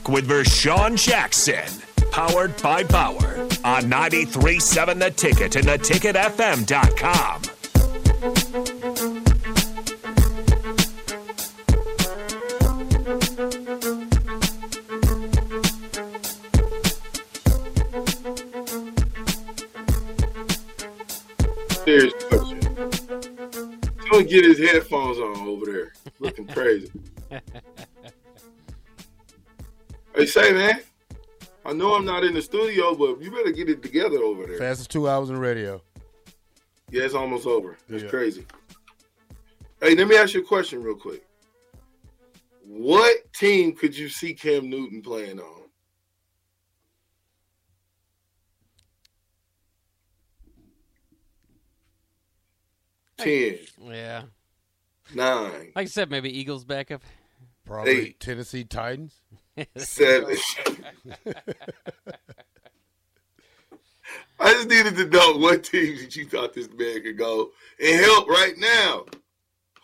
back with Vershawn Jackson. Powered by Power on 93.7 The Ticket and theticketfm.com. Serious question. Don't get his headphones on over there. Looking crazy. hey, say, man. I know I'm not in the studio, but you better get it together over there. Fastest two hours in radio. Yeah, it's almost over. It's Yeah. crazy. Hey, let me ask you a question real quick. What team could you see Cam Newton playing on? Ten, Yeah. nine, Like I said, maybe Eagles backup. Probably Hey. Tennessee Titans. Seven. I just needed to know what teams that you thought this man could go and help right now.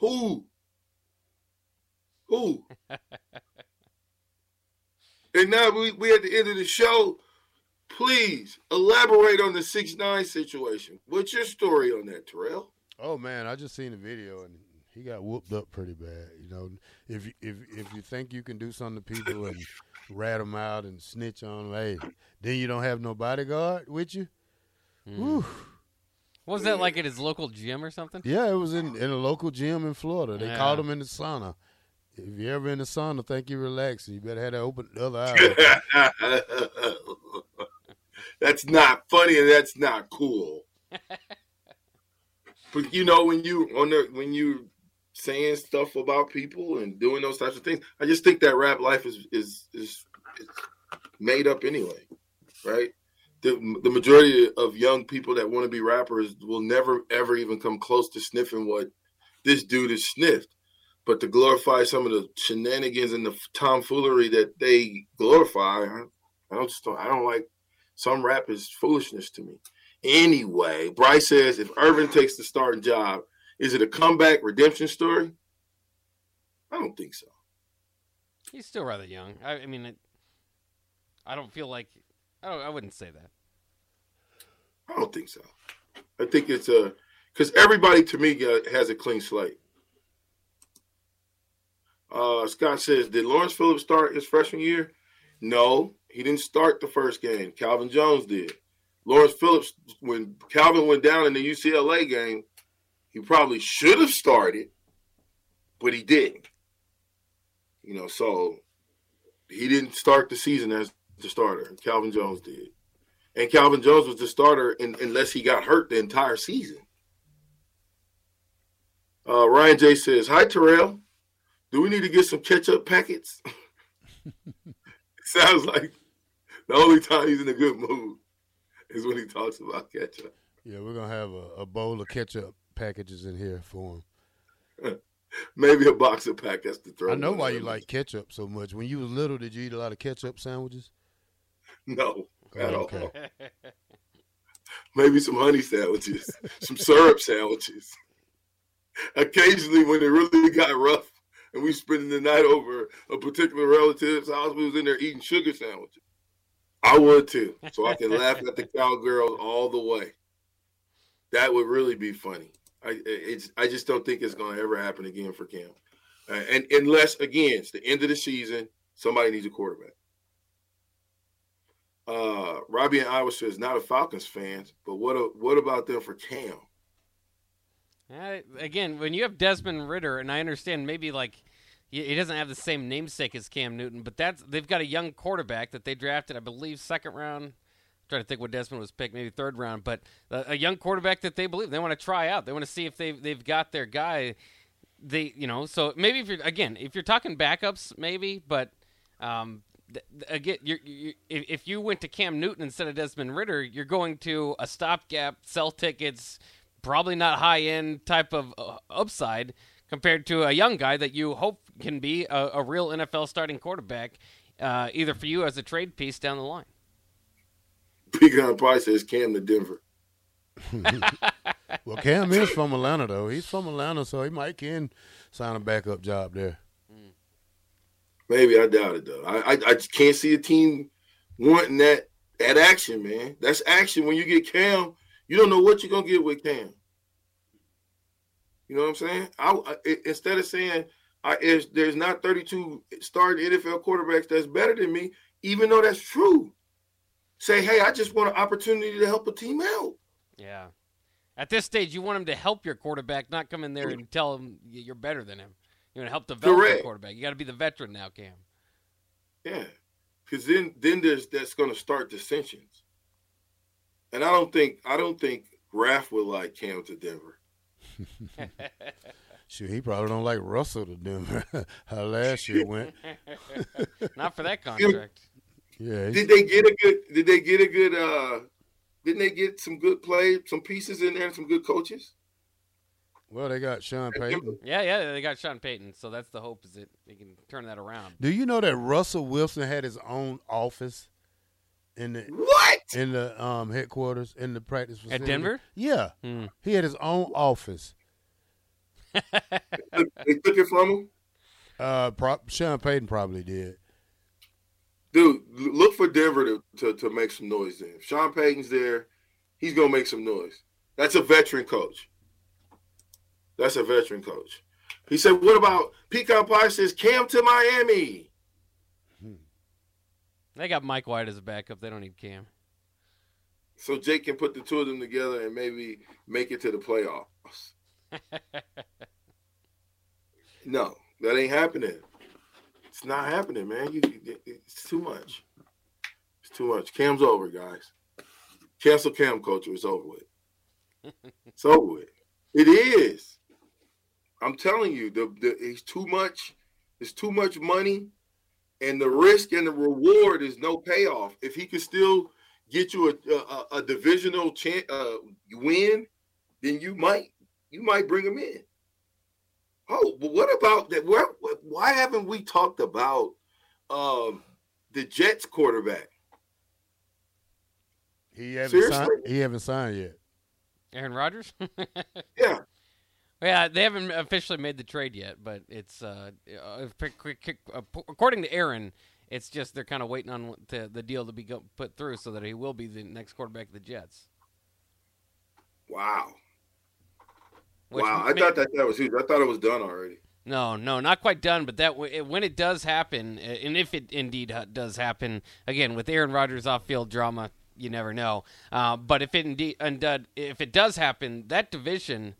Who? Who? and now we we at the end of the show. Please elaborate on the six nine situation. What's your story on that, Terrell? Oh man, I just seen the video and he got whooped up pretty bad. You know, if you, if if you think you can do something to people and rat them out and snitch on them, hey, then you don't have no bodyguard with you. Hmm. Whew. Was that like at his local gym or something? Yeah, it was in in a local gym in Florida. They Yeah. called him in the sauna. If you're ever in the sauna, think you're relaxing. You better have that open the other eye. that's not funny and that's not cool. but you know when you on the when you saying stuff about people and doing those types of things, I just think that rap life is is is, is made up anyway, right? The, the majority of young people that want to be rappers will never ever even come close to sniffing what this dude has sniffed. But to glorify some of the shenanigans and the tomfoolery that they glorify, I, don't just don't, I don't like some rap is foolishness to me. Anyway, Bryce says if Irvin takes the starting job, is it a comeback redemption story? I don't think so. He's still rather young. I, I mean, it, I don't feel like I don't. I wouldn't say that. I don't think so. I think it's a because everybody to me has a clean slate. Uh, Scott says, did Lawrence Phillips start his freshman year? No, he didn't start the first game. Calvin Jones did. Lawrence Phillips, when Calvin went down in the UCLA game, he probably should have started, but he didn't. You know, so he didn't start the season as the starter. Calvin Jones did. And Calvin Jones was the starter in, unless he got hurt the entire season. Uh, Ryan J says, Hi, Terrell. Do we need to get some ketchup packets? Sounds like the only time he's in a good mood is when he talks about ketchup. yeah, we're gonna have a, a bowl of ketchup packages in here for him. Maybe a box of packets to throw. I know why you like ketchup so much. When you was little, did you eat a lot of ketchup sandwiches? No, at Oh, all. Maybe some honey sandwiches, some syrup sandwiches. Occasionally, when it really got rough and we spending the night over a particular relative's house, we was in there eating sugar sandwiches. I would too, so I can laugh at the cowgirls all the way. That would really be funny. I it's I just don't think it's going to ever happen again for Cam, uh, and unless again it's the end of the season, somebody needs a quarterback. Uh, Robbie and Iowa says not a Falcons fans, but what a, what about them for Cam? Uh, again, when you have Desmond Ridder, and I understand maybe like he he doesn't have the same namesake as Cam Newton, but that's they've got a young quarterback that they drafted, I believe, second round. Trying to think what Desmond was picked, maybe third round, but a, a young quarterback that they believe they want to try out. They want to see if they they've got their guy. They you know so maybe if you're again if you're talking backups maybe, but um, again you're, you if, if you went to Cam Newton instead of Desmond Ridder, you're going to a stopgap, sell tickets probably not high end type of uh, upside compared to a young guy that you hope can be a, a real NFL starting quarterback, uh, either for you as a trade piece down the line. Pecan Pie says Cam to Denver. Well, Cam is from Atlanta though. He's from Atlanta, so he might can sign a backup job there. Maybe I doubt it though. I, I I just can't see a team wanting that that action, man. That's action. When you get Cam, you don't know what you're gonna get with Cam. You know what I'm saying? I, I instead of saying I if there's not 32 starting NFL quarterbacks that's better than me, even though that's true. Say, hey, I just want an opportunity to help a team out. Yeah. At this stage, you want him to help your quarterback, not come in there and tell him you're better than him. You want to help develop Correct. the quarterback. You got to be the veteran now, Cam. Yeah, because then then there's that's going to start dissensions, and I don't think I don't think Raf would like Cam to Denver. Shoot, he probably don't like Russell to Denver. How last year went. not for that contract. Yeah, Did they get a good? Did they get a good? uh Didn't they get some good play, some pieces in there, and some good coaches? well, they got Sean Payton. Yeah, yeah, they got Sean Payton, so that's the hope is that they can turn that around. Do you know that Russell Wilson had his own office in the What? in the um headquarters in the practice facility At Denver? Yeah, Hmm. he had his own office. they took it from him, Uh, pro- Sean Payton probably did. dude. Look for Denver to, to to make some noise. Then if Sean Payton's there, he's gonna make some noise. That's a veteran coach. That's a veteran coach. He said, "What about Pecan Pie says Cam to Miami?" Hmm. They got Mike White as a backup. They don't need Cam. so Jake can put the two of them together and maybe make it to the playoffs. no, that ain't happening. It's not happening, man. You, it's too much. It's too much. Cam's over, guys. Cancel Cam culture. It's over with. it's over with. It is. I'm telling you, the, the it's too much. It's too much money, and the risk and the reward is no payoff. If he can still get you a a, a divisional chan uh, win, then you might you might bring him in. Oh, but what about that? Where, why haven't we talked about um, the Jets quarterback? He haven't Seriously? signed. He haven't signed yet. Aaron Rodgers? Yeah, yeah, they haven't officially made the trade yet, but it's uh, uh, uh, p- according to Aaron, it's just they're kind of waiting on the, the deal to be go, put through so that he will be the next quarterback of the Jets. wow, Which wow. I may- thought that that was huge. I thought it was done already. No, no, not quite done. But that it- when it does happen, uh, and if it indeed does happen, again with Aaron Rodgers off-field drama, you never know. Uh, but if it indeed undone, if it does happen, that division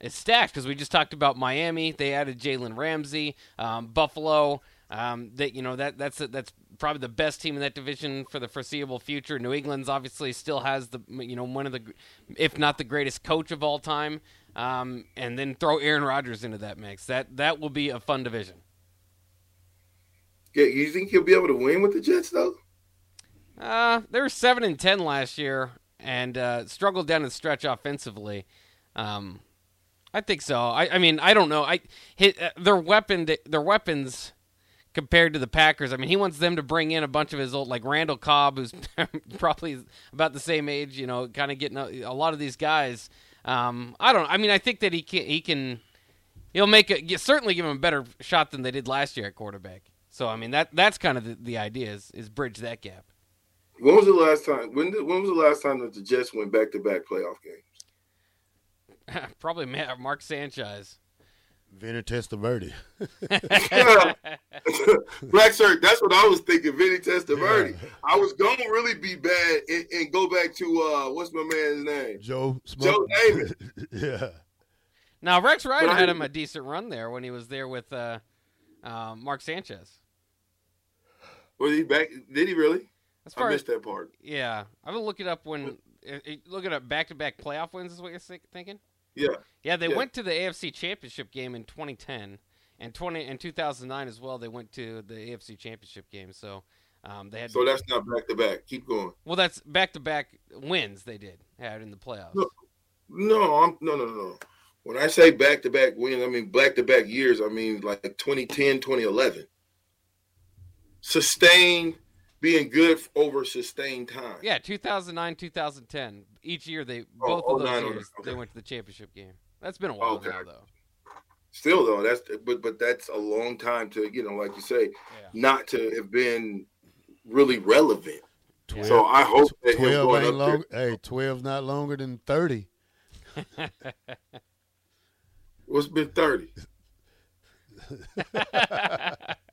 is stacked because we just talked about Miami. They added Jalen Ramsey, um, Buffalo. Um, that you know that that's that's probably the best team in that division for the foreseeable future. New England's obviously still has the you know one of the, if not the greatest coach of all time. Um, and then throw Aaron Rodgers into that mix. That that will be a fun division. Yeah, you think he'll be able to win with the Jets though? Uh, they were seven and ten last year and uh, struggled down the stretch offensively. Um, I think so. I, I mean, I don't know. I hit uh, their weapon. Their weapons compared to the Packers. I mean, he wants them to bring in a bunch of his old, like Randall Cobb, who's probably about the same age. You know, kind of getting a, a lot of these guys. Um, I don't. I mean, I think that he can. He can. He'll make a certainly give him a better shot than they did last year at quarterback. So I mean that that's kind of the, the idea is is bridge that gap. When was the last time? When did, when was the last time that the Jets went back to back playoff games? Probably Mark Sanchez. Vinny Testaverde. Black shirt. That's what I was thinking. Vinny Testaverde. I was gonna really be bad and, and go back to uh, what's my man's name? Joe Joe Smoke. Namath. yeah. Now Rex Ryan had him a decent run there when he was there with uh, uh, Mark Sanchez. Was he back? Did he really? As I far as missed that part. yeah, I will look it up when look it up back to back playoff wins is what you're thinking. Yeah. Yeah, they Yeah. went to the AFC Championship game in 2010 and 20 and 2009 as well. They went to the AFC Championship game, so um, they had So that's not back to back. Keep going. well, that's back to back wins they did had in the playoffs. No. No, I'm no no no. When I say back to back win, I mean back to back years. I mean like 2010, 2011. Sustained being good over sustained time. Yeah, 2009, 2010. Each year they Oh, both of those 09, years okay. they went to the championship game. That's been a while Okay. now though. Still though, that's but but that's a long time to you know, like you say, Yeah. not to have been really relevant. Twelve, So I hope that him twelve going ain't up there- Hey, 12's not longer than thirty. What's been thirty?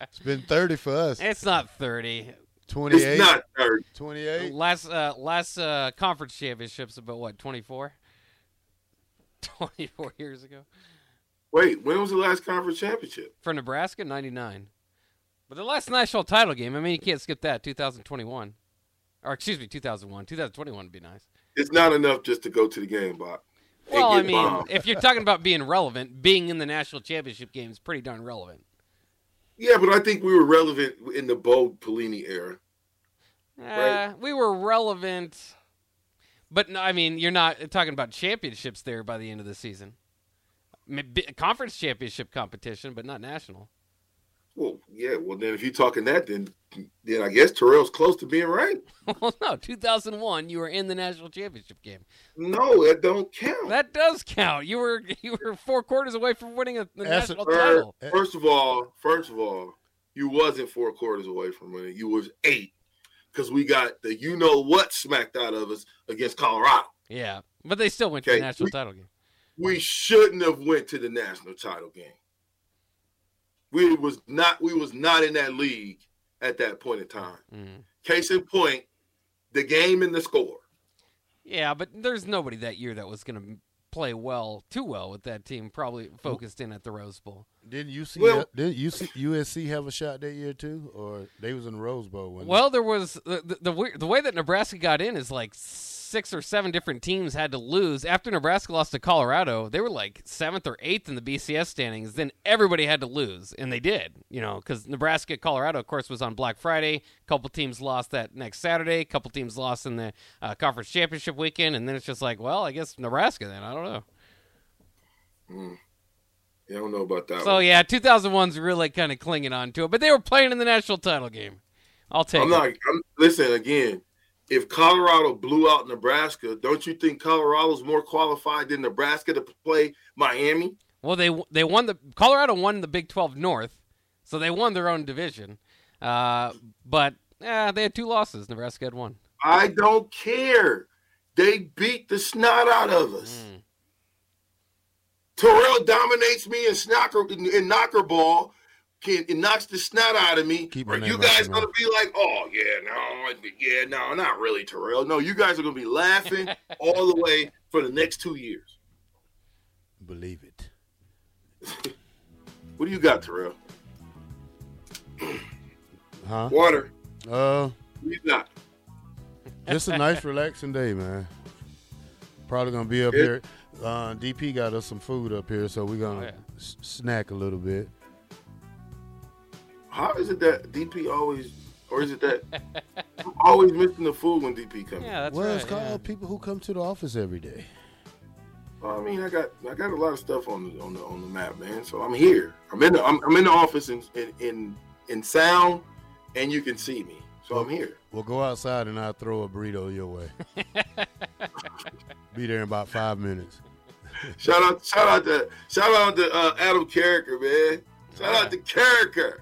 It's been thirty for us. It's not 30. 28, It's not thirty. 28. Last uh last uh conference championships about what, 24? 24 years ago. Wait, when was the last conference championship? For Nebraska 99. But the last national title game, I mean you can't skip that 2021. Or excuse me, 2001. 2021 would be nice. It's not enough just to go to the game, Bob. Well, I mean, bombed. if you're talking about being relevant, being in the national championship game is pretty darn relevant. Yeah, but I think we were relevant in the Bo Pelini era. Uh, we were relevant, but no, I mean, you're not talking about championships there by the end of the season. I mean, bi- Conference championship competition, but not national. Well, yeah. Well, then if you're talking that, then then I guess Terrell's close to being right. well, no, 2001, you were in the national championship game. No, that don't count. That does count. You were you were four quarters away from winning a, the That's national First, title. first of all, first of all, you wasn't four quarters away from winning. You was eight because we got the you know what smacked out of us against Colorado. Yeah, but they still went to the national we- title game. We shouldn't have went to the national title game. We was not we was not in that league at that point in time. Mhm. Case in point, the game and the score. Yeah, but there's nobody that year that was going to play well, too well with that team. Probably focused in at the Rose Bowl. Didn't you see? Well- didn't you USC have a shot that year too, or they was in the Rose Bowl? When Well, there was the the, the, the way that Nebraska got in is like six or seven different teams had to lose after Nebraska lost to Colorado. They were like seventh or eighth in the BCS standings. Then everybody had to lose, and they did. You know, because Nebraska Colorado, of course, was on Black Friday. A couple teams lost that next Saturday. A couple teams lost in the uh, conference championship weekend, and then it's just like, well, I guess Nebraska. Then I don't know. Yeah, I don't know about that. So one. yeah, 2001's really kind of clinging on to it, but they were playing in the national title game. I'll take I'm it. not. I'm, listen again. If Colorado blew out Nebraska, don't you think Colorado's more qualified than Nebraska to play Miami? Well, they they won the Colorado won the Big 12 North, so they won their own division. Uh, but eh, they had two losses. Nebraska had one. I don't care. They beat the snot out of us. Mm. Terrell dominates me in knocker in knocker ball. Can it knocks the snot out of me? Keep you guys gonna be like, oh yeah, no, yeah, no, not really, Terrell. No, you guys are gonna be laughing all the way for the next two years. believe it. What do you got, Terrell? Huh? Water. Uh, What you got? just a nice, relaxing day, man. Probably gonna be up Yeah. here. Uh, DP got us some food up here, so we're gonna Oh, yeah. s- snack a little bit. How is it that DP always, or is it that I'm always missing the food when DP comes? Yeah, that's well, right. it's called yeah. people who come to the office every day. Well, I mean, I got I got a lot of stuff on the on the on the map, man. So I'm here. I'm in the I'm, I'm in the office in, in in in sound, and you can see me. So I'm here. We'll go outside and I'll throw a burrito your way. be there in about five minutes. Shout out shout out to shout out to uh, Adam Carriker, man. Shout out to Carriker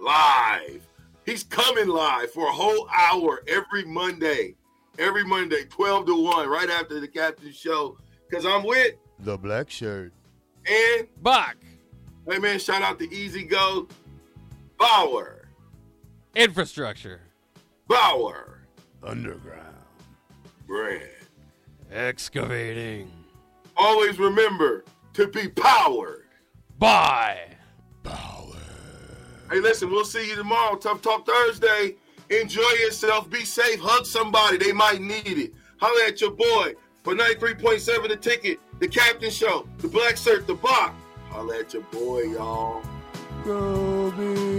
live. He's coming live for a whole hour every Monday. Every Monday, 12 to 1, right after the captain show. Cause I'm with The black shirt. and Buck hey man, shout out to Easy Go Bauer. infrastructure Bauer. Underground. Brand. excavating. Always remember to be powered. Bye. Power. Hey, listen, we'll see you tomorrow. Tough Talk Thursday. Enjoy yourself. Be safe. Hug somebody. They might need it. Holla at your boy for 93.7 the ticket, the captain show, the black shirt, the box. Holla at your boy, y'all. Go big red.